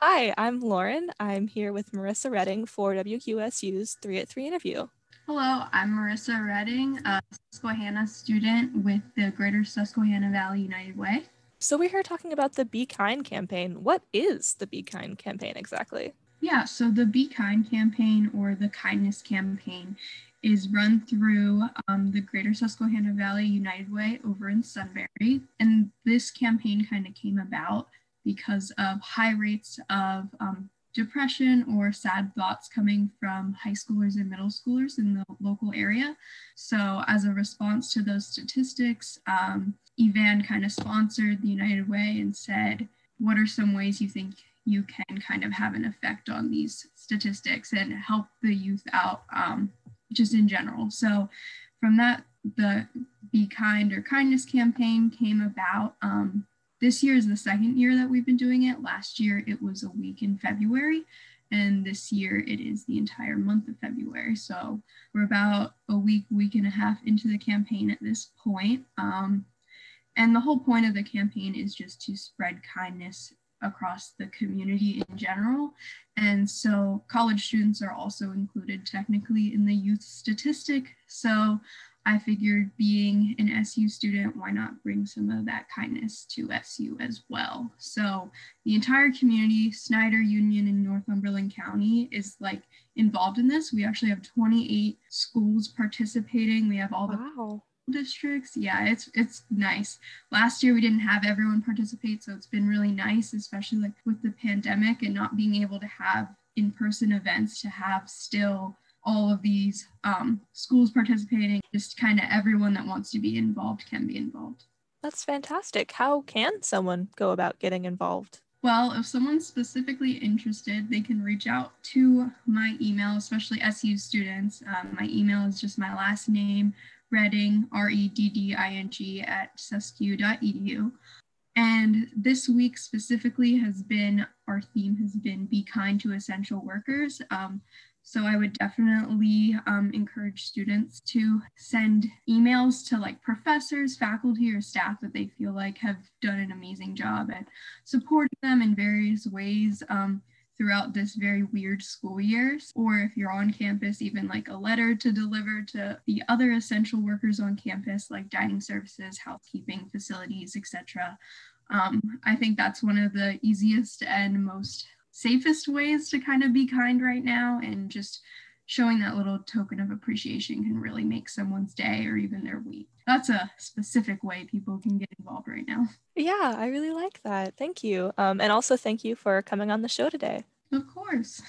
Hi, I'm Lauren. I'm here with Marissa Redding for WQSU's 3 at 3 interview. Hello, I'm Marissa Redding, a Susquehanna student with the Greater Susquehanna Valley United Way. So, we're here talking about the Be Kind campaign. What is the Be Kind campaign exactly? Yeah, so the Be Kind campaign or the Kindness campaign is run through um, the Greater Susquehanna Valley United Way over in Sunbury. And this campaign kind of came about because of high rates of um, depression or sad thoughts coming from high schoolers and middle schoolers in the local area. So, as a response to those statistics, um, EVAN kind of sponsored the United Way and said, What are some ways you think you can kind of have an effect on these statistics and help the youth out um, just in general? So, from that, the Be Kind or Kindness campaign came about. Um, this year is the second year that we've been doing it. Last year it was a week in February, and this year it is the entire month of February. So we're about a week, week and a half into the campaign at this point. Um, and the whole point of the campaign is just to spread kindness across the community in general. And so college students are also included technically in the youth statistic. So I figured being an SU student, why not bring some of that kindness to SU as well? So the entire community, Snyder Union in Northumberland County is like involved in this. We actually have 28 schools participating. We have all wow. the districts. Yeah, it's it's nice. Last year we didn't have everyone participate, so it's been really nice, especially like with the pandemic and not being able to have in-person events to have still all of these um, schools participating, just kind of everyone that wants to be involved can be involved. That's fantastic. How can someone go about getting involved? Well, if someone's specifically interested, they can reach out to my email, especially SU students. Um, my email is just my last name, Redding, R E D D I N G, at susq.edu. And this week specifically has been, our theme has been Be Kind to Essential Workers. Um, so I would definitely um, encourage students to send emails to like professors, faculty, or staff that they feel like have done an amazing job at supporting them in various ways. Um, throughout this very weird school years or if you're on campus even like a letter to deliver to the other essential workers on campus like dining services housekeeping facilities etc um, i think that's one of the easiest and most safest ways to kind of be kind right now and just showing that little token of appreciation can really make someone's day or even their week. That's a specific way people can get involved right now. Yeah, I really like that. Thank you. Um, and also, thank you for coming on the show today. Of course.